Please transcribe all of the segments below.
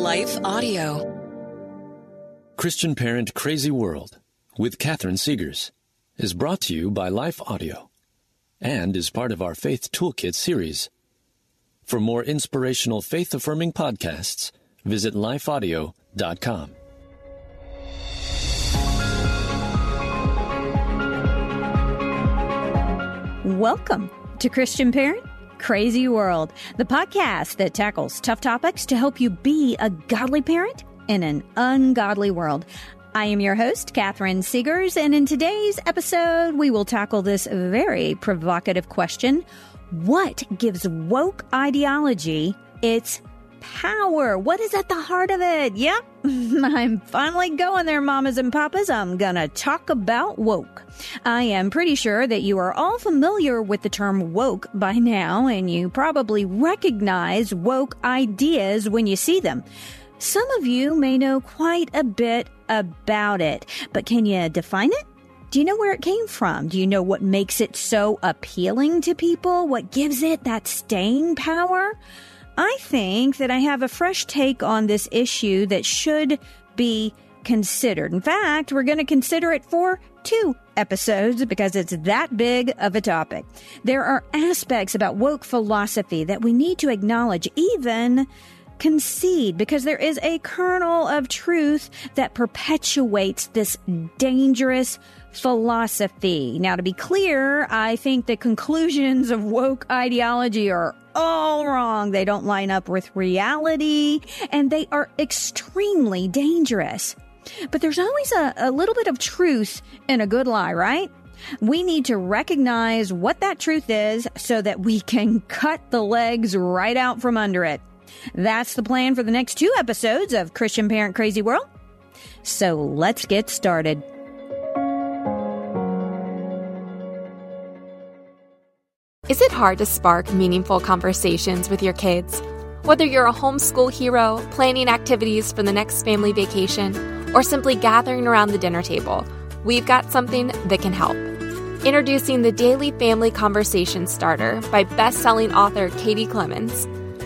Life Audio. Christian Parent Crazy World with Catherine Segars is brought to you by Life Audio and is part of our Faith Toolkit series. For more inspirational faith affirming podcasts, visit lifeaudio.com. Welcome to Christian Parent Crazy World, the podcast that tackles tough topics to help you be a godly parent in an ungodly world. I am your host, Catherine Segars, and in today's episode, we will tackle this very provocative question What gives woke ideology its power. What is at the heart of it? Yep, I'm finally going there, mamas and papas. I'm gonna talk about woke. I am pretty sure that you are all familiar with the term woke by now, and you probably recognize woke ideas when you see them. Some of you may know quite a bit about it, but can you define it? Do you know where it came from? Do you know what makes it so appealing to people? What gives it that staying power? I think that I have a fresh take on this issue that should be considered. In fact, we're going to consider it for two episodes because it's that big of a topic. There are aspects about woke philosophy that we need to acknowledge, even concede, because there is a kernel of truth that perpetuates this dangerous philosophy. Now, to be clear, I think the conclusions of woke ideology are all wrong. They don't line up with reality and they are extremely dangerous. But there's always a, a little bit of truth in a good lie, right? We need to recognize what that truth is so that we can cut the legs right out from under it. That's the plan for the next two episodes of Christian Parent Crazy World. So let's get started. Is it hard to spark meaningful conversations with your kids? Whether you're a homeschool hero, planning activities for the next family vacation, or simply gathering around the dinner table, we've got something that can help. Introducing the Daily Family Conversation Starter by best-selling author Katie Clemons.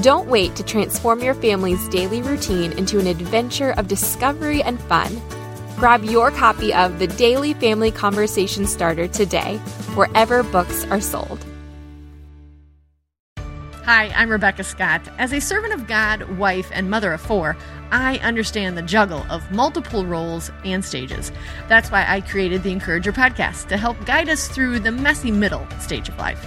Don't wait to transform your family's daily routine into an adventure of discovery and fun. Grab your copy of the Daily Family Conversation Starter today, wherever books are sold. Hi, I'm Rebecca Scott. As a servant of God, wife, and mother of four, I understand the juggle of multiple roles and stages. That's why I created the Encourager podcast to help guide us through the messy middle stage of life.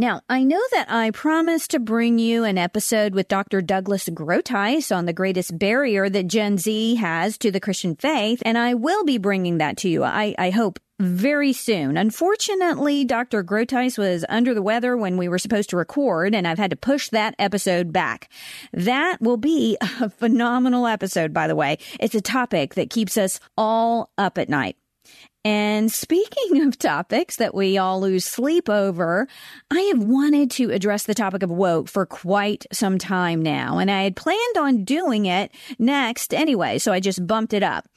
Now, I know that I promised to bring you an episode with Dr. Douglas Groothuis on the greatest barrier that Gen Z has to the Christian faith, and I will be bringing that to you. I, I hope very soon. Unfortunately, Dr. Groothuis was under the weather when we were supposed to record, and I've had to push that episode back. That will be a phenomenal episode, by the way. It's a topic that keeps us all up at night. And speaking of topics that we all lose sleep over, I have wanted to address the topic of woke for quite some time now, and I had planned on doing it next anyway, so I just bumped it up.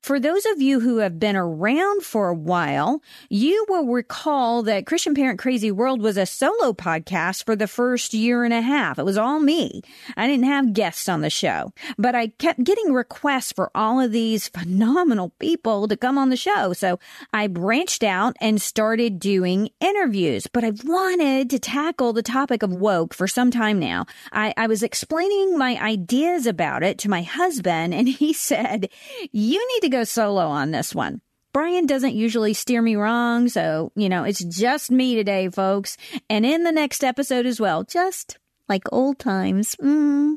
For those of you who have been around for a while, you will recall that Christian Parent Crazy World was a solo podcast for the first year and a half. It was all me. I didn't have guests on the show, but I kept getting requests for all of these phenomenal people to come on the show. So I branched out and started doing interviews, but I've wanted to tackle the topic of woke for some time now. I, I was explaining my ideas about it to my husband and he said, you need to go solo on this one. Brian doesn't usually steer me wrong, so, you know, it's just me today, folks. And in the next episode as well, just like old times. Mm.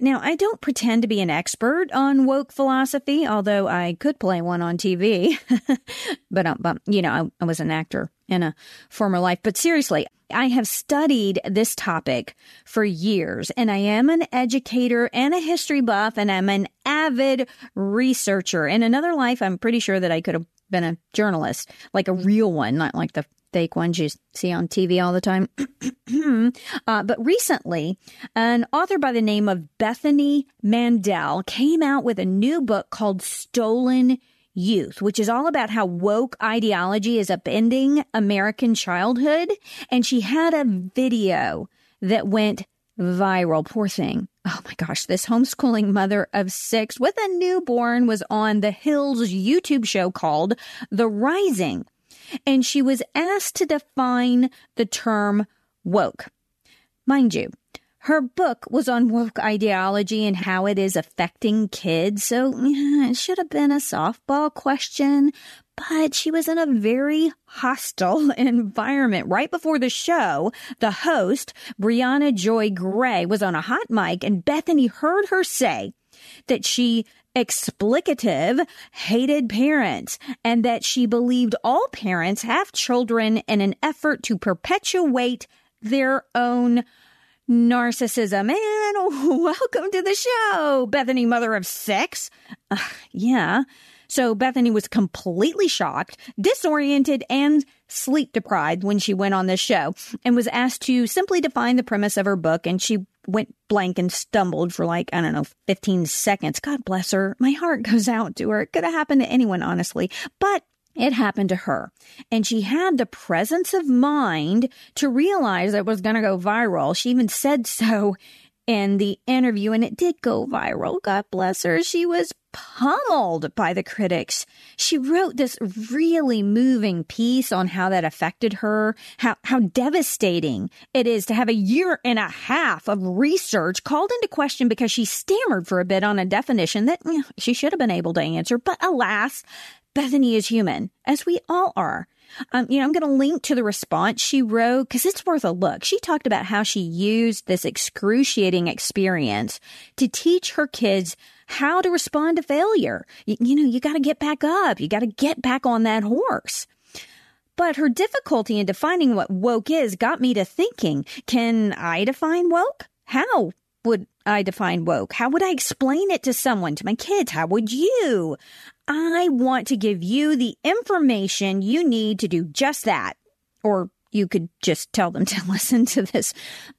Now, I don't pretend to be an expert on woke philosophy, although I could play one on TV. but, um, but, you know, I, I was an actor in a former life. But seriously, I have studied this topic for years and I am an educator and a history buff and I'm an avid researcher. In another life, I'm pretty sure that I could have been a journalist, like a real one, not like the fake ones you see on TV all the time. uh, but recently, an author by the name of Bethany Mandel came out with a new book called Stolen Youth, which is all about how woke ideology is upending American childhood. And she had a video that went viral. Poor thing. Oh my gosh, this homeschooling mother of six with a newborn was on the Hills YouTube show called The Rising and she was asked to define the term woke. Mind you, her book was on woke ideology and how it is affecting kids, so it should have been a softball question, but she was in a very hostile environment. Right before the show, the host, Briahna Joy Gray, was on a hot mic and Bethany heard her say that she explicative, hated parents, and that she believed all parents have children in an effort to perpetuate their own narcissism. And welcome to the show, Bethany, mother of six. Uh, yeah. So Bethany was completely shocked, disoriented, and sleep deprived when she went on this show and was asked to simply define the premise of her book. And she went blank and stumbled for like, I don't know, 15 seconds. God bless her. My heart goes out to her. It could have happened to anyone, honestly. But it happened to her. And she had the presence of mind to realize it was going to go viral. She even said so in the interview, and it did go viral. God bless her. She was pummeled by the critics. She wrote this really moving piece on how that affected her, how, how devastating it is to have a year and a half of research called into question because she stammered for a bit on a definition that you know, she should have been able to answer. But alas, Bethany is human, as we all are. Um, you know, I'm going to link to the response she wrote because it's worth a look. She talked about how she used this excruciating experience to teach her kids how to respond to failure. You, you know, you got to get back up. You got to get back on that horse. But her difficulty in defining what woke is got me to thinking, can I define woke? How would I define woke? How would I explain it to someone, to my kids? How would you? I want to give you the information you need to do just that. Or you could just tell them to listen to this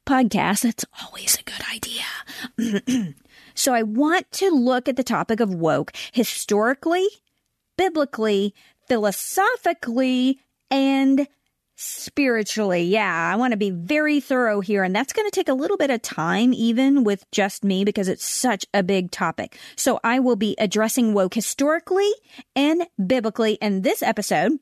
podcast. That's always a good idea. so I want to look at the topic of woke historically, biblically, philosophically, and spiritually. Yeah, I want to be very thorough here. And that's going to take a little bit of time, even with just me, because it's such a big topic. So I will be addressing woke historically and biblically in this episode.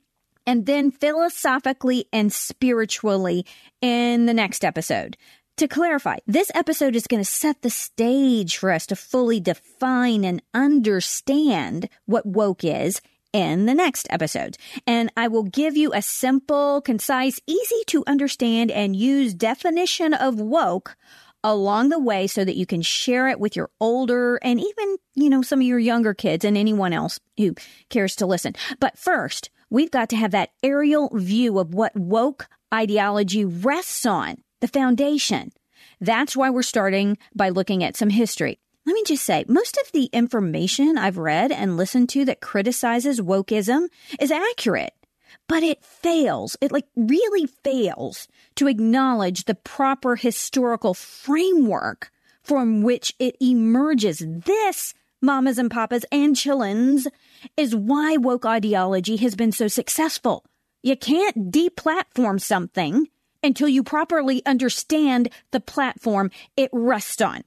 And then philosophically and spiritually in the next episode. To clarify, this episode is going to set the stage for us to fully define and understand what woke is in the next episode. And I will give you a simple, concise, easy to understand and use definition of woke along the way so that you can share it with your older and even, you know, some of your younger kids and anyone else who cares to listen. But first, we've got to have that aerial view of what woke ideology rests on, the foundation. That's why we're starting by looking at some history. Let me just say, most of the information I've read and listened to that criticizes wokeism is accurate, but it fails. It like really fails to acknowledge the proper historical framework from which it emerges. This, mamas and papas and chillins, is why woke ideology has been so successful. You can't deplatform something until you properly understand the platform it rests on.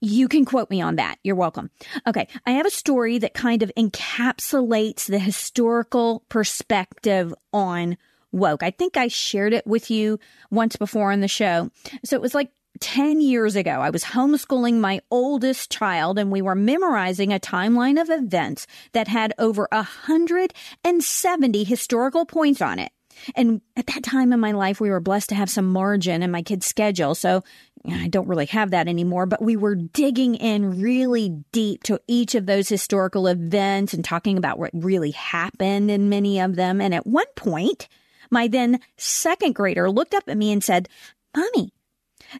You can quote me on that. You're welcome. Okay. I have a story that kind of encapsulates the historical perspective on woke. I think I shared it with you once before on the show. So it was like 10 years ago. I was homeschooling my oldest child and we were memorizing a timeline of events that had over 170 historical points on it. And at that time in my life, we were blessed to have some margin in my kid's schedule. So I don't really have that anymore, but we were digging in really deep to each of those historical events and talking about what really happened in many of them. And at one point, my then second grader looked up at me and said, Mommy,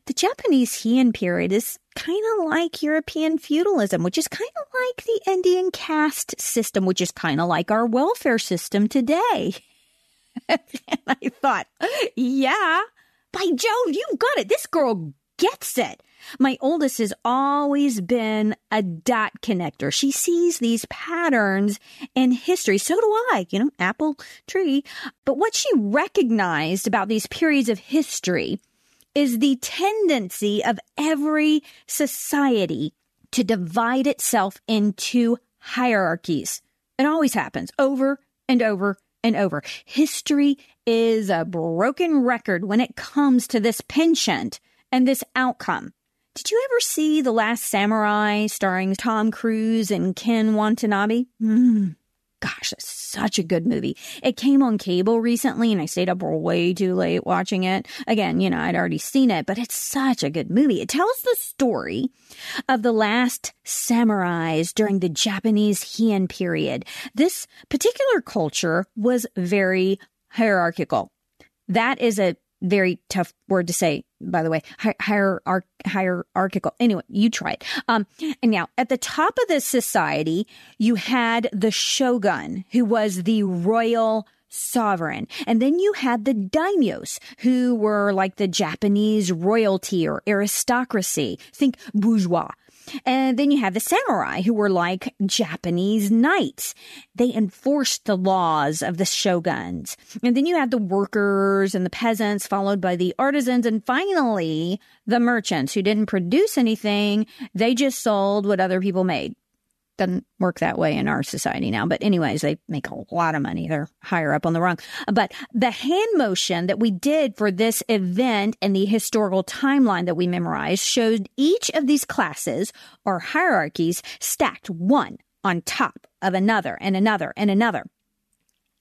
the Japanese Heian period is kind of like European feudalism, which is kind of like the Indian caste system, which is kind of like our welfare system today. and I thought, yeah, by Jove, you've got it. This girl gets it. My oldest has always been a dot connector. She sees these patterns in history. So do I, you know, apple tree. But what she recognized about these periods of history is the tendency of every society to divide itself into hierarchies. It always happens over and over and over. History is a broken record when it comes to this penchant and this outcome. Did you ever see The Last Samurai starring Tom Cruise and Ken Watanabe? Mm, gosh, it's such a good movie. It came on cable recently and I stayed up way too late watching it. Again, you know, I'd already seen it, but it's such a good movie. It tells the story of the last samurais during the Japanese Heian period. This particular culture was very hierarchical. That is a very tough word to say, by the way. Higher, hierarchical. Anyway, you try it. Um, and now at the top of this society, you had the shogun, who was the royal sovereign. And then you had the daimyos, who were like the Japanese royalty or aristocracy. Think bourgeois. And then you have the samurai who were like Japanese knights. They enforced the laws of the shoguns. And then you had the workers and the peasants followed by the artisans and finally the merchants who didn't produce anything. They just sold what other people made doesn't work that way in our society now. But anyways, they make a lot of money. They're higher up on the rung. But the hand motion that we did for this event and the historical timeline that we memorized showed each of these classes or hierarchies stacked one on top of another and another and another.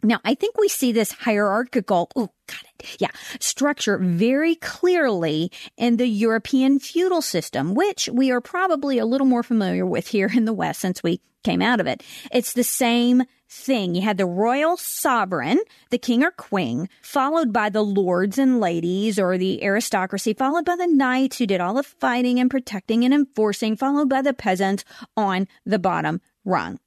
Now, I think we see this hierarchical, oh, got it, yeah, structure very clearly in the European feudal system, which we are probably a little more familiar with here in the West since we came out of it. It's the same thing. You had the royal sovereign, the king or queen, followed by the lords and ladies or the aristocracy, followed by the knights who did all the fighting and protecting and enforcing, followed by the peasants on the bottom rung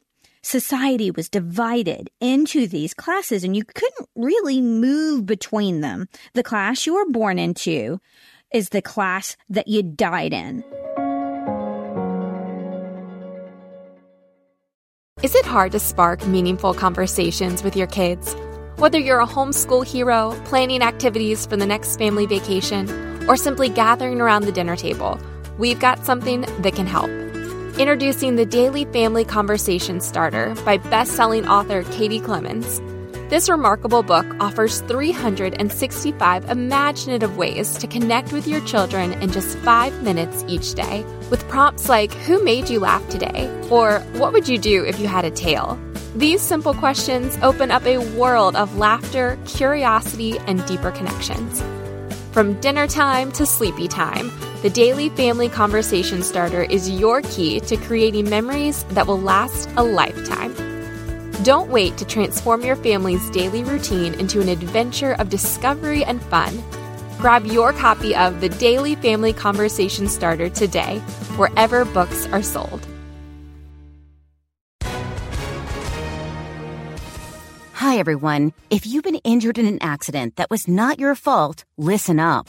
society was divided into these classes and you couldn't really move between them. The class you were born into is the class that you died in. Is it hard to spark meaningful conversations with your kids? Whether you're a homeschool hero, planning activities for the next family vacation, or simply gathering around the dinner table, we've got something that can help. Introducing the Daily Family Conversation Starter by best-selling author Katie Clemons. This remarkable book offers 365 imaginative ways to connect with your children in just five minutes each day, with prompts like Who made you laugh today? or What would you do if you had a tail? These simple questions open up a world of laughter, curiosity, and deeper connections. From dinner time to sleepy time, the Daily Family Conversation Starter is your key to creating memories that will last a lifetime. Don't wait to transform your family's daily routine into an adventure of discovery and fun. Grab your copy of the Daily Family Conversation Starter today, wherever books are sold. Hi, everyone. If you've been injured in an accident that was not your fault, listen up.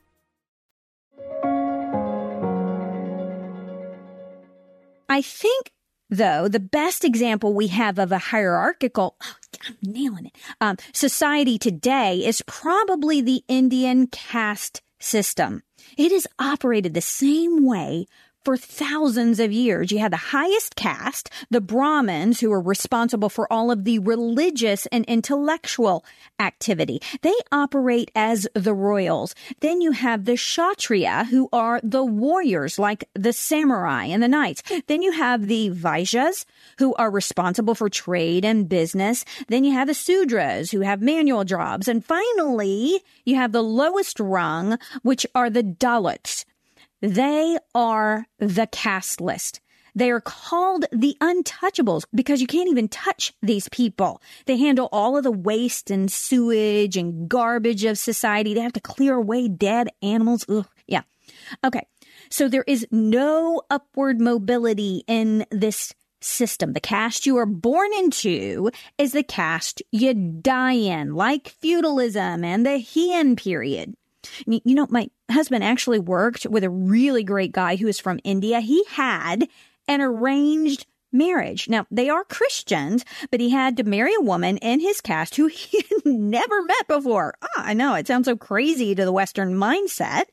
I think, though, the best example we have of a hierarchical, oh, I'm nailing it, um, society today is probably the Indian caste system. It has operated the same way for thousands of years. You had the highest caste, the Brahmins, who were responsible for all of the religious and intellectual activity. They operate as the royals. Then you have the Kshatriya, who are the warriors, like the samurai and the knights. Then you have the Vaishyas, who are responsible for trade and business. Then you have the Sudras, who have manual jobs. And finally, you have the lowest rung, which are the Dalits they are the casteless. They are called the untouchables because you can't even touch these people. They handle all of the waste and sewage and garbage of society. They have to clear away dead animals. Ugh, yeah. Okay. So there is no upward mobility in this system. The caste you are born into is the caste you die in, like feudalism and the Heian period. You know, my husband actually worked with a really great guy who is from India. He had an arranged marriage. Now, they are Christians, but he had to marry a woman in his caste who he had never met before. Oh, I know it sounds so crazy to the Western mindset,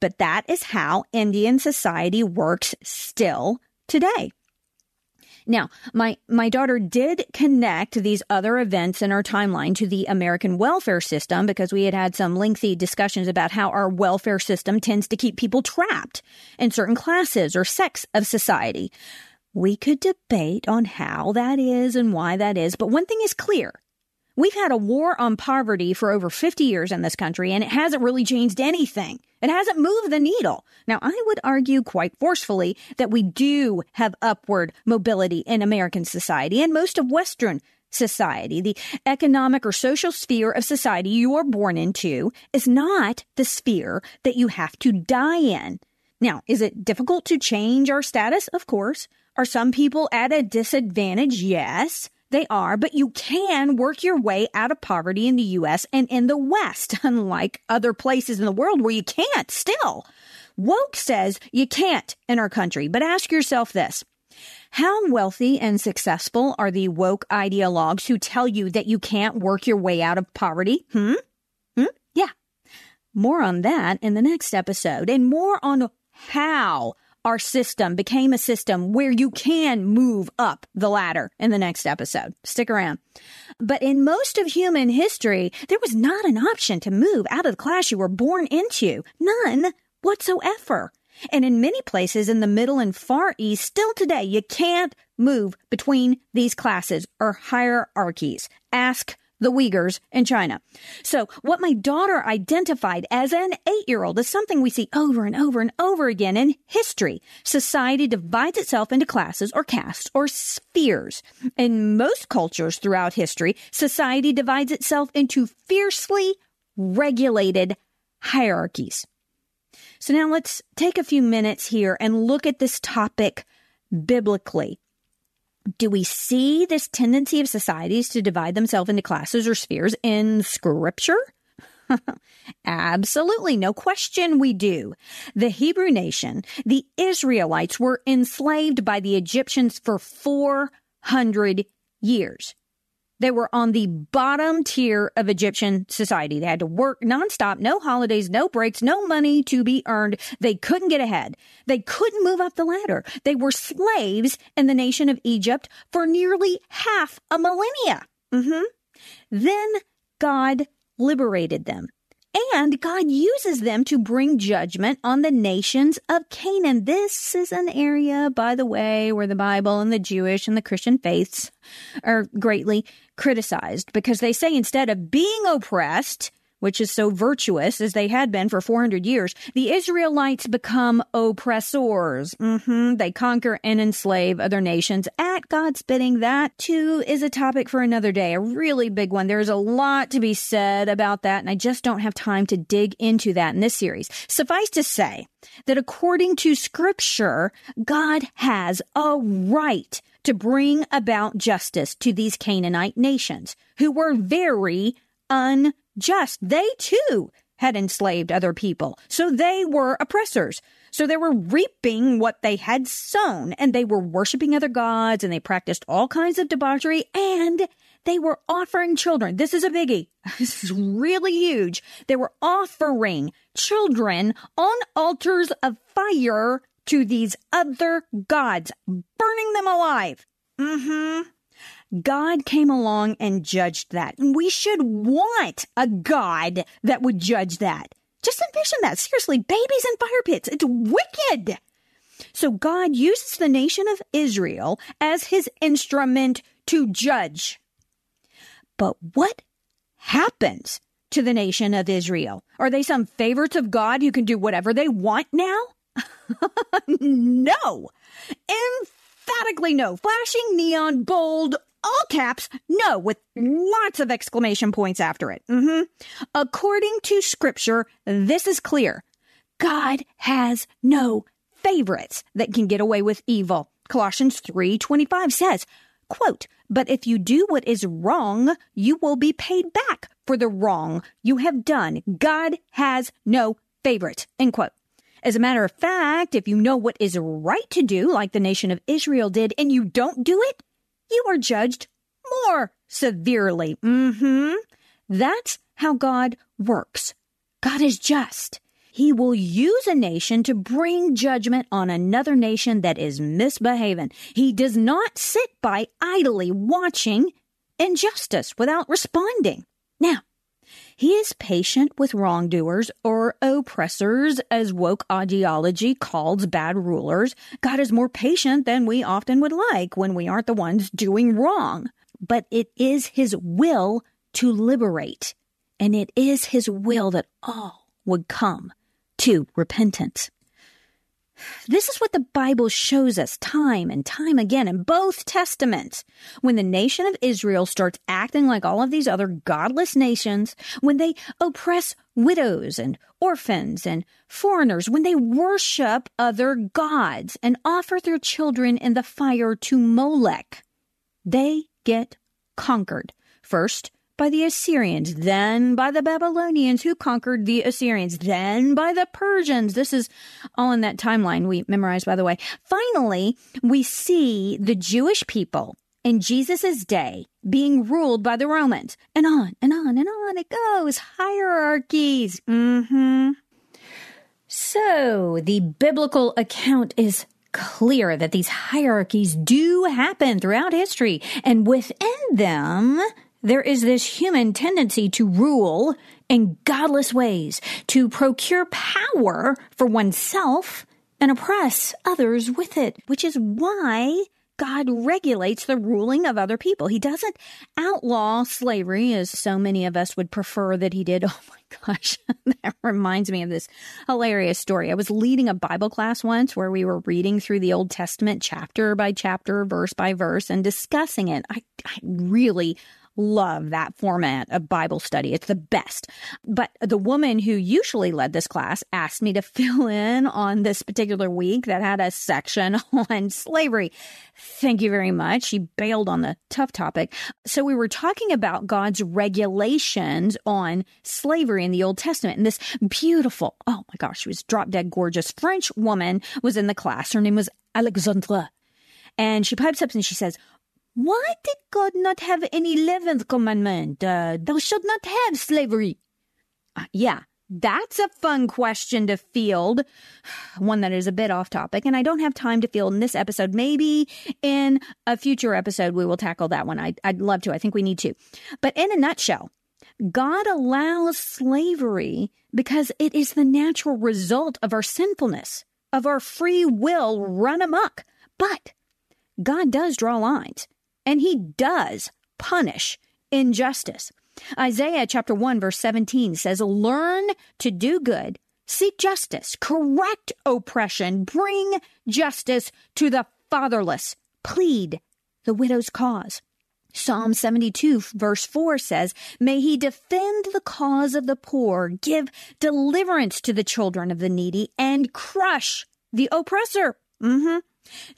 but that is how Indian society works still today. Now, my, my daughter did connect these other events in our timeline to the American welfare system because we had had some lengthy discussions about how our welfare system tends to keep people trapped in certain classes or sects of society. We could debate on how that is and why that is, but one thing is clear. We've had a war on poverty for over 50 years in this country, and it hasn't really changed anything. It hasn't moved the needle. Now, I would argue quite forcefully that we do have upward mobility in American society and most of Western society. The economic or social sphere of society you are born into is not the sphere that you have to die in. Now, is it difficult to change our status? Of course. Are some people at a disadvantage? Yes. They are, but you can work your way out of poverty in the US and in the West, unlike other places in the world where you can't still. Woke says you can't in our country, but ask yourself this. How wealthy and successful are the woke ideologues who tell you that you can't work your way out of poverty? Hmm? Hmm? Yeah. More on that in the next episode and more on how our system became a system where you can move up the ladder in the next episode. Stick around. But in most of human history, there was not an option to move out of the class you were born into. None whatsoever. And in many places in the Middle and Far East, still today, you can't move between these classes or hierarchies. Ask the Uyghurs in China. So what my daughter identified as an eight year old is something we see over and over and over again in history. Society divides itself into classes or castes or spheres. In most cultures throughout history, society divides itself into fiercely regulated hierarchies. So now let's take a few minutes here and look at this topic biblically. Do we see this tendency of societies to divide themselves into classes or spheres in scripture? Absolutely, no question we do. The Hebrew nation, the Israelites, were enslaved by the Egyptians for 400 years. They were on the bottom tier of Egyptian society. They had to work nonstop, no holidays, no breaks, no money to be earned. They couldn't get ahead. They couldn't move up the ladder. They were slaves in the nation of Egypt for nearly half a millennia. Mm-hmm. Then God liberated them. And God uses them to bring judgment on the nations of Canaan. This is an area, by the way, where the Bible and the Jewish and the Christian faiths are greatly criticized because they say instead of being oppressed, which is so virtuous as they had been for 400 years, the Israelites become oppressors. Mm-hmm. They conquer and enslave other nations at God's bidding. That too is a topic for another day, a really big one. There's a lot to be said about that, and I just don't have time to dig into that in this series. Suffice to say that according to scripture, God has a right to bring about justice to these Canaanite nations who were very unjust. They too had enslaved other people. So they were oppressors. So they were reaping what they had sown and they were worshiping other gods and they practiced all kinds of debauchery and they were offering children. This is a biggie. This is really huge. They were offering children on altars of fire to these other gods, burning them alive. Mm-hmm. God came along and judged that. And we should want a God that would judge that. Just envision that. Seriously, babies in fire pits. It's wicked. So God uses the nation of Israel as his instrument to judge. But what happens to the nation of Israel? Are they some favorites of God who can do whatever they want now? no. Emphatically no. Flashing neon, bold, all caps, no, with lots of exclamation points after it. Mm-hmm. According to scripture, this is clear. God has no favorites that can get away with evil. Colossians 3:25 says, quote, "But if you do what is wrong, you will be paid back for the wrong you have done. God has no favorites." End quote. As a matter of fact, if you know what is right to do, like the nation of Israel did, and you don't do it, you are judged more severely. Mm-hmm. That's how God works. God is just. He will use a nation to bring judgment on another nation that is misbehaving. He does not sit by idly watching injustice without responding. Now, he is patient with wrongdoers or oppressors, as woke ideology calls bad rulers. God is more patient than we often would like when we aren't the ones doing wrong. But it is his will to liberate, and it is his will that all would come to repentance. This is what the Bible shows us time and time again in both testaments. When the nation of Israel starts acting like all of these other godless nations, when they oppress widows and orphans and foreigners, when they worship other gods and offer their children in the fire to Molech, they get conquered. First, by the Assyrians, then by the Babylonians who conquered the Assyrians, then by the Persians. This is all in that timeline we memorized, by the way. Finally, we see the Jewish people in Jesus' day being ruled by the Romans. And on and on and on it goes. Hierarchies. Mm-hmm. So the biblical account is clear that these hierarchies do happen throughout history, and within them, there is this human tendency to rule in godless ways, to procure power for oneself and oppress others with it, which is why God regulates the ruling of other people. He doesn't outlaw slavery as so many of us would prefer that he did. Oh my gosh, that reminds me of this hilarious story. I was leading a Bible class once where we were reading through the Old Testament chapter by chapter, verse by verse, and discussing it. I, I really love that format of Bible study. It's the best. But the woman who usually led this class asked me to fill in on this particular week that had a section on slavery. Thank you very much. She bailed on the tough topic. So we were talking about God's regulations on slavery in the Old Testament. And this beautiful, oh my gosh, she was drop dead gorgeous French woman was in the class. Her name was Alexandra. And she pipes up and she says, why did God not have an 11th commandment? Uh, thou shalt not have slavery. Uh, yeah, that's a fun question to field. One that is a bit off topic, and I don't have time to field in this episode. Maybe in a future episode, we will tackle that one. I, I'd love to. I think we need to. But in a nutshell, God allows slavery because it is the natural result of our sinfulness, of our free will run amok. But God does draw lines and he does punish injustice. Isaiah chapter 1 verse 17 says, Learn to do good, seek justice, correct oppression, bring justice to the fatherless, plead the widow's cause. Psalm 72 verse 4 says, May he defend the cause of the poor, give deliverance to the children of the needy, and crush the oppressor. Mm-hmm.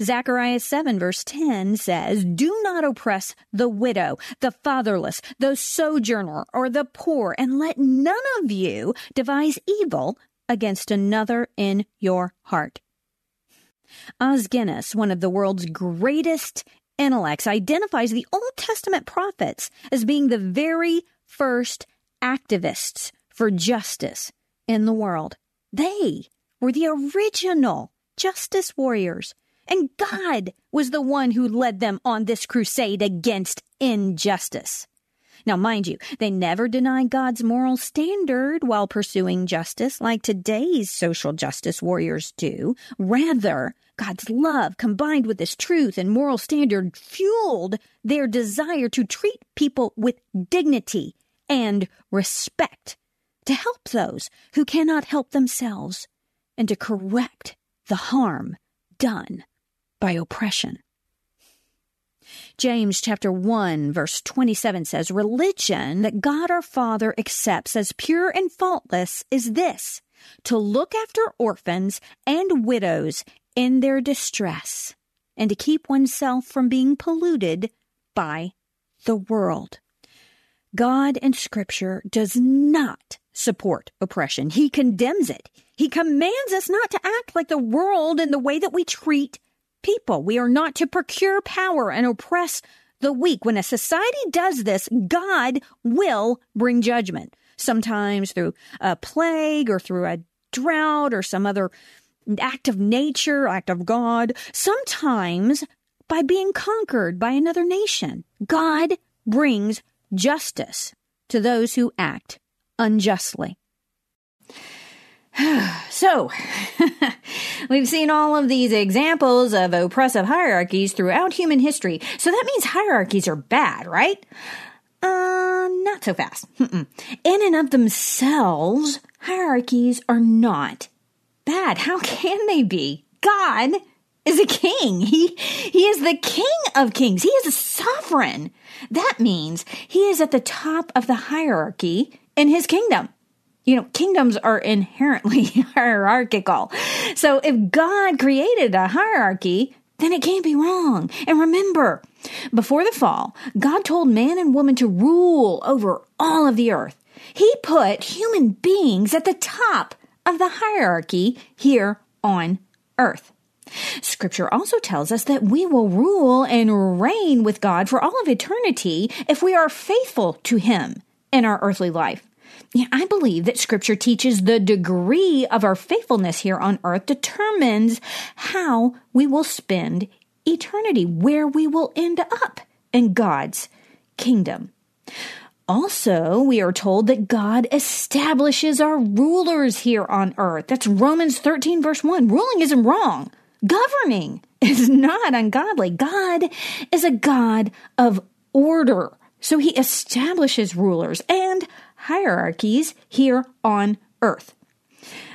Zechariah 7 verse 10 says, Do not oppress the widow, the fatherless, the sojourner, or the poor, and let none of you devise evil against another in your heart. Os Guinness, one of the world's greatest intellects, identifies the Old Testament prophets as being the very first activists for justice in the world. They were the original justice warriors. And God was the one who led them on this crusade against injustice. Now, mind you, they never denied God's moral standard while pursuing justice like today's social justice warriors do. Rather, God's love combined with this truth and moral standard fueled their desire to treat people with dignity and respect, to help those who cannot help themselves, and to correct the harm done by oppression. James chapter 1 verse 27 says, Religion that God our Father accepts as pure and faultless is this, to look after orphans and widows in their distress, and to keep oneself from being polluted by the world. God in Scripture does not support oppression. He condemns it. He commands us not to act like the world in the way that we treat people. We are not to procure power and oppress the weak. When a society does this, God will bring judgment, sometimes through a plague or through a drought or some other act of nature, act of God, sometimes by being conquered by another nation. God brings justice to those who act unjustly. so, we've seen all of these examples of oppressive hierarchies throughout human history. So that means hierarchies are bad, right? Uh, not so fast. In and of themselves, hierarchies are not bad. How can they be? God is a king. He, he is the king of kings. He is a sovereign. That means he is at the top of the hierarchy in his kingdom. You know, kingdoms are inherently hierarchical. So if God created a hierarchy, then it can't be wrong. And remember, before the fall, God told man and woman to rule over all of the earth. He put human beings at the top of the hierarchy here on earth. Scripture also tells us that we will rule and reign with God for all of eternity if we are faithful to Him in our earthly life. I believe that scripture teaches the degree of our faithfulness here on earth determines how we will spend eternity, where we will end up in God's kingdom. Also, we are told that God establishes our rulers here on earth. That's Romans 13, verse 1. Ruling isn't wrong. Governing is not ungodly. God is a God of order. So he establishes rulers and hierarchies here on earth.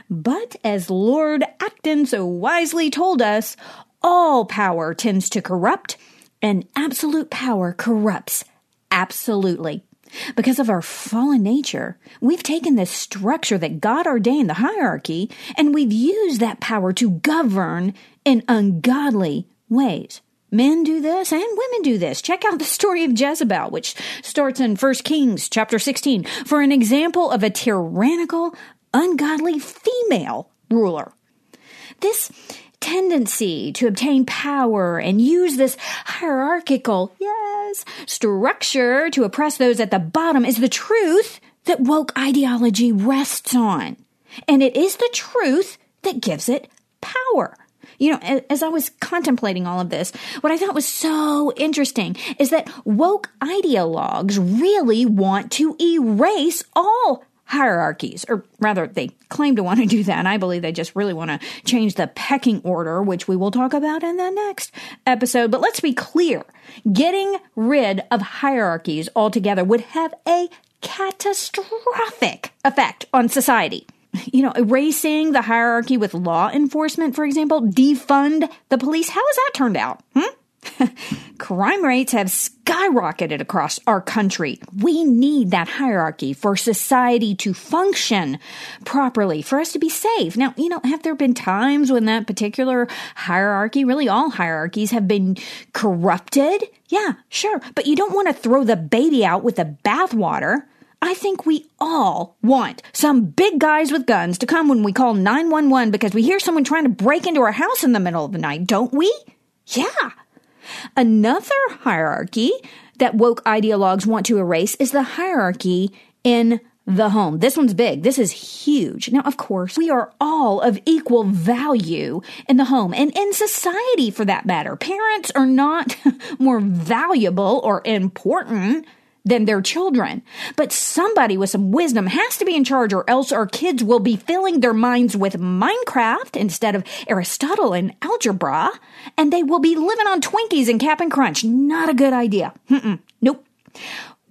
But as Lord Acton so wisely told us, all power tends to corrupt, and absolute power corrupts absolutely. Because of our fallen nature, we've taken this structure that God ordained, the hierarchy, and we've used that power to govern in ungodly ways. Men do this and women do this. Check out the story of Jezebel, which starts in 1 Kings chapter 16 for an example of a tyrannical, ungodly female ruler. This tendency to obtain power and use this hierarchical, yes, structure to oppress those at the bottom is the truth that woke ideology rests on. And it is the truth that gives it power. You know, as I was contemplating all of this, what I thought was so interesting is that woke ideologues really want to erase all hierarchies, or rather, they claim to want to do that. And I believe they just really want to change the pecking order, which we will talk about in the next episode. But let's be clear getting rid of hierarchies altogether would have a catastrophic effect on society. You know, erasing the hierarchy with law enforcement, for example, defund the police. How has that turned out? Hmm? Crime rates have skyrocketed across our country. We need that hierarchy for society to function properly, for us to be safe. Now, you know, have there been times when that particular hierarchy, really all hierarchies, have been corrupted? Yeah, sure. But you don't want to throw the baby out with the bathwater. I think we all want some big guys with guns to come when we call 911 because we hear someone trying to break into our house in the middle of the night, don't we? Yeah. Another hierarchy that woke ideologues want to erase is the hierarchy in the home. This one's big. This is huge. Now, of course, we are all of equal value in the home and in society for that matter. Parents are not more valuable or important than their children. But somebody with some wisdom has to be in charge, or else our kids will be filling their minds with Minecraft instead of Aristotle and algebra, and they will be living on Twinkies and Cap'n Crunch. Not a good idea. Mm-mm. Nope.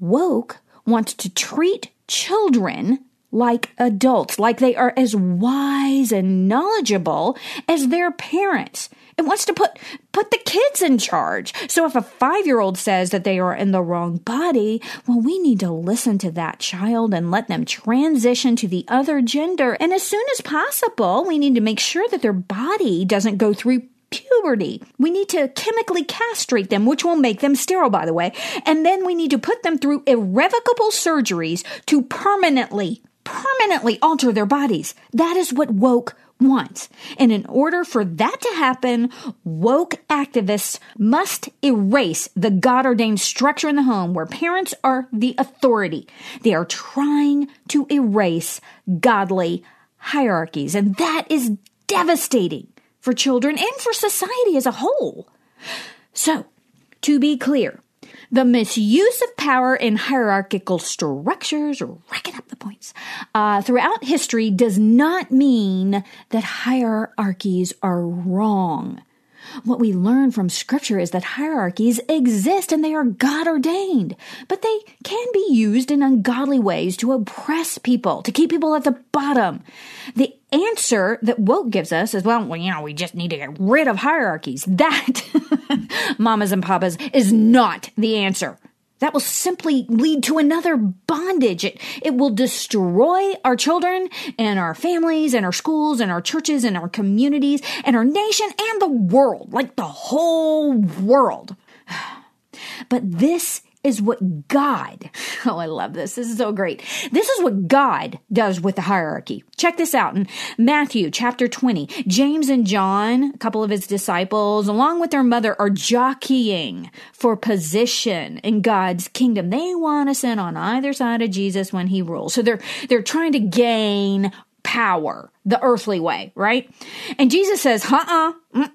Woke wants to treat children like adults, like they are as wise and knowledgeable as their parents. It wants to put put the kids in charge. So if a 5-year-old says that they are in the wrong body, well we need to listen to that child and let them transition to the other gender. And as soon as possible, we need to make sure that their body doesn't go through puberty. We need to chemically castrate them, which will make them sterile, by the way. And then we need to put them through irrevocable surgeries to permanently, permanently alter their bodies. That is what woke wants. And in order for that to happen, woke activists must erase the God ordained structure in the home where parents are the authority. They are trying to erase godly hierarchies. And that is devastating for children and for society as a whole. So, to be clear, the misuse of power in hierarchical structures, racking up the points, uh, throughout history does not mean that hierarchies are wrong. What we learn from scripture is that hierarchies exist and they are God ordained, but they can be used in ungodly ways to oppress people, to keep people at the bottom. The answer that woke gives us is, well, well, you know, we just need to get rid of hierarchies. That, mamas and papas, is not the answer. That will simply lead to another bondage. It, it will destroy our children and our families and our schools and our churches and our communities and our nation and the world, like the whole world. But this is what God, oh, I love this. This is so great. This is what God does with the hierarchy. Check this out in Matthew chapter 20. James and John, a couple of his disciples, along with their mother, are jockeying for position in God's kingdom. They want to sit on either side of Jesus when he rules. So they're, they're trying to gain power the earthly way, right? And Jesus says, uh uh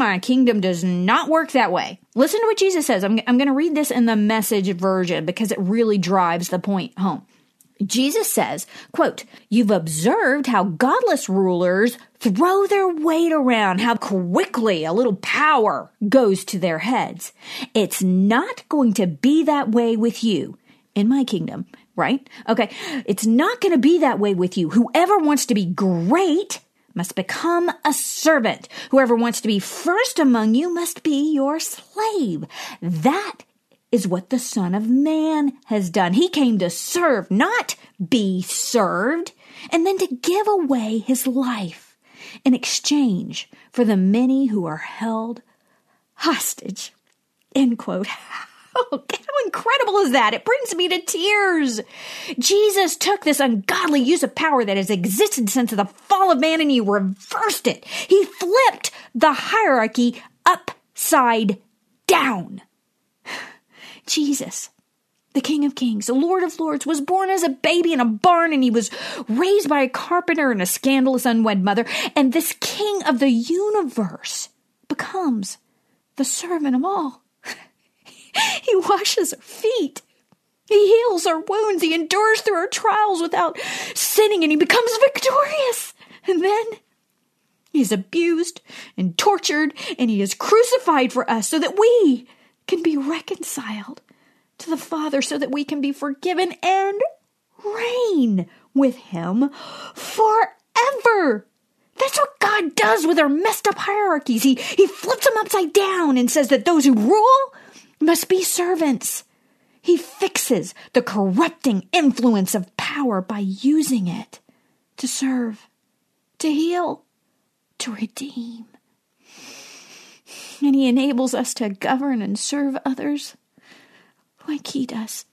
my kingdom does not work that way. Listen to what Jesus says. I'm, I'm going to read this in the message version because it really drives the point home. Jesus says, quote, You've observed how godless rulers throw their weight around, how quickly a little power goes to their heads. It's not going to be that way with you in my kingdom right? Okay. It's not going to be that way with you. Whoever wants to be great must become a servant. Whoever wants to be first among you must be your slave. That is what the Son of Man has done. He came to serve, not be served, and then to give away his life in exchange for the many who are held hostage. End quote. How incredible is that? It brings me to tears. Jesus took this ungodly use of power that has existed since the fall of man and he reversed it. He flipped the hierarchy upside down. Jesus, the King of Kings, the Lord of Lords, was born as a baby in a barn and he was raised by a carpenter and a scandalous unwed mother. And this King of the universe becomes the servant of all. He washes our feet. He heals our wounds. He endures through our trials without sinning and he becomes victorious. And then he's abused and tortured and he is crucified for us so that we can be reconciled to the Father so that we can be forgiven and reign with Him forever. That's what God does with our messed up hierarchies. He, he flips them upside down and says that those who rule must be servants. He fixes the corrupting influence of power by using it to serve, to heal, to redeem. And He enables us to govern and serve others like He does.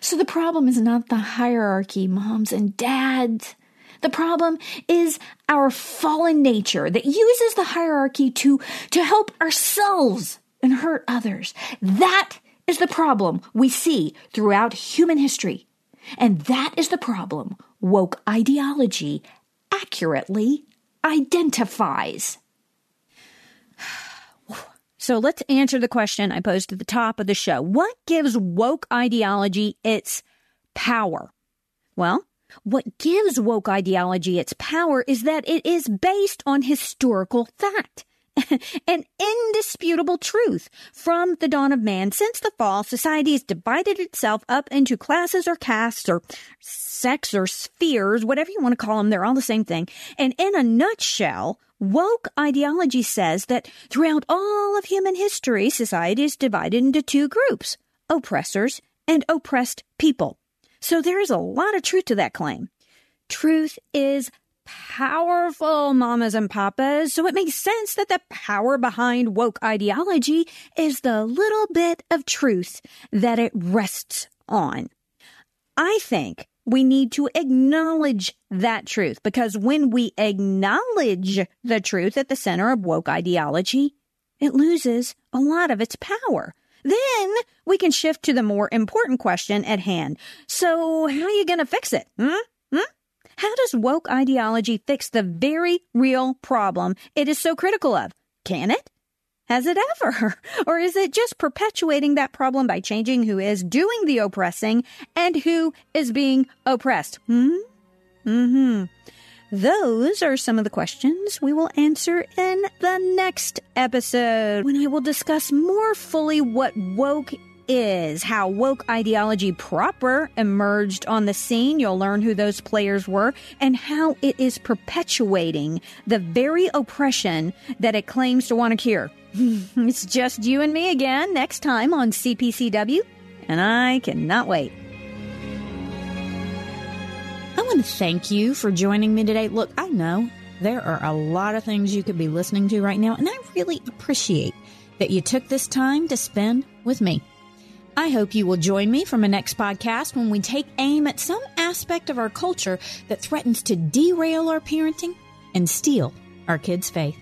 So the problem is not the hierarchy, moms and dads. The problem is our fallen nature that uses the hierarchy to, to help ourselves and hurt others. That is the problem we see throughout human history. And that is the problem woke ideology accurately identifies. So let's answer the question I posed at the top of the show. What gives woke ideology its power? Well, what gives woke ideology its power is that it is based on historical fact. An indisputable truth. From the dawn of man, since the fall, society has divided itself up into classes or castes or sects or spheres, whatever you want to call them, they're all the same thing. And in a nutshell, woke ideology says that throughout all of human history, society is divided into two groups oppressors and oppressed people. So there is a lot of truth to that claim. Truth is powerful, mamas and papas. So it makes sense that the power behind woke ideology is the little bit of truth that it rests on. I think we need to acknowledge that truth because when we acknowledge the truth at the center of woke ideology, it loses a lot of its power. Then we can shift to the more important question at hand. So, how are you going to fix it? Hmm? Hmm? How does woke ideology fix the very real problem it is so critical of? Can it? Has it ever? Or is it just perpetuating that problem by changing who is doing the oppressing and who is being oppressed? Hmm? Mm-hmm. Those are some of the questions we will answer in the next episode when I will discuss more fully what woke is, how woke ideology proper emerged on the scene. You'll learn who those players were and how it is perpetuating the very oppression that it claims to want to cure. it's just you and me again next time on CPCW, and I cannot wait. Thank you for joining me today. Look, I know there are a lot of things you could be listening to right now, and I really appreciate that you took this time to spend with me. I hope you will join me for my next podcast when we take aim at some aspect of our culture that threatens to derail our parenting and steal our kids' faith.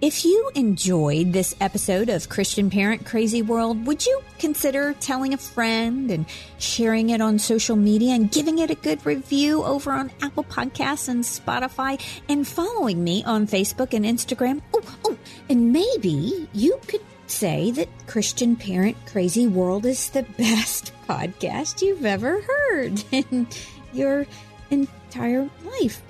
If you enjoyed this episode of Christian Parent Crazy World, would you consider telling a friend and sharing it on social media and giving it a good review over on Apple Podcasts and Spotify and following me on Facebook and Instagram? Oh, oh, and maybe you could say that Christian Parent Crazy World is the best podcast you've ever heard in your entire life.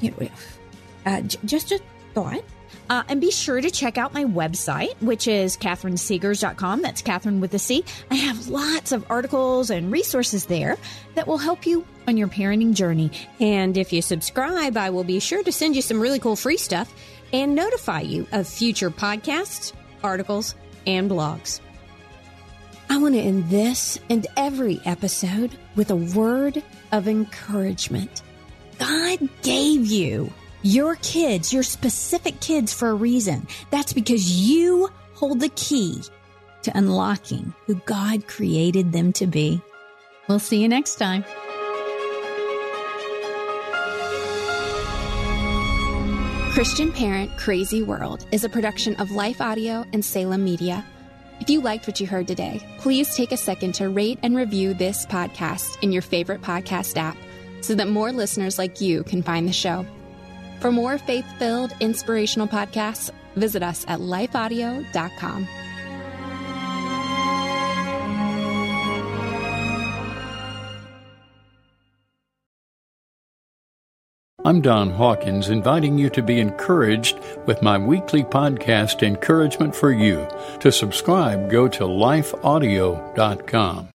Uh, just a thought. Uh, and be sure to check out my website, which is catherinesegars.com. That's Catherine with a C. I have lots of articles and resources there that will help you on your parenting journey. And if you subscribe, I will be sure to send you some really cool free stuff and notify you of future podcasts, articles, and blogs. I want to end this and every episode with a word of encouragement. God gave you your kids, your specific kids for a reason. That's because you hold the key to unlocking who God created them to be. We'll see you next time. Christian Parent Crazy World is a production of Life Audio and Salem Media. If you liked what you heard today, please take a second to rate and review this podcast in your favorite podcast app so that more listeners like you can find the show. For more faith filled, inspirational podcasts, visit us at lifeaudio.com. I'm Don Hawkins, inviting you to be encouraged with my weekly podcast, Encouragement for You. To subscribe, go to lifeaudio.com.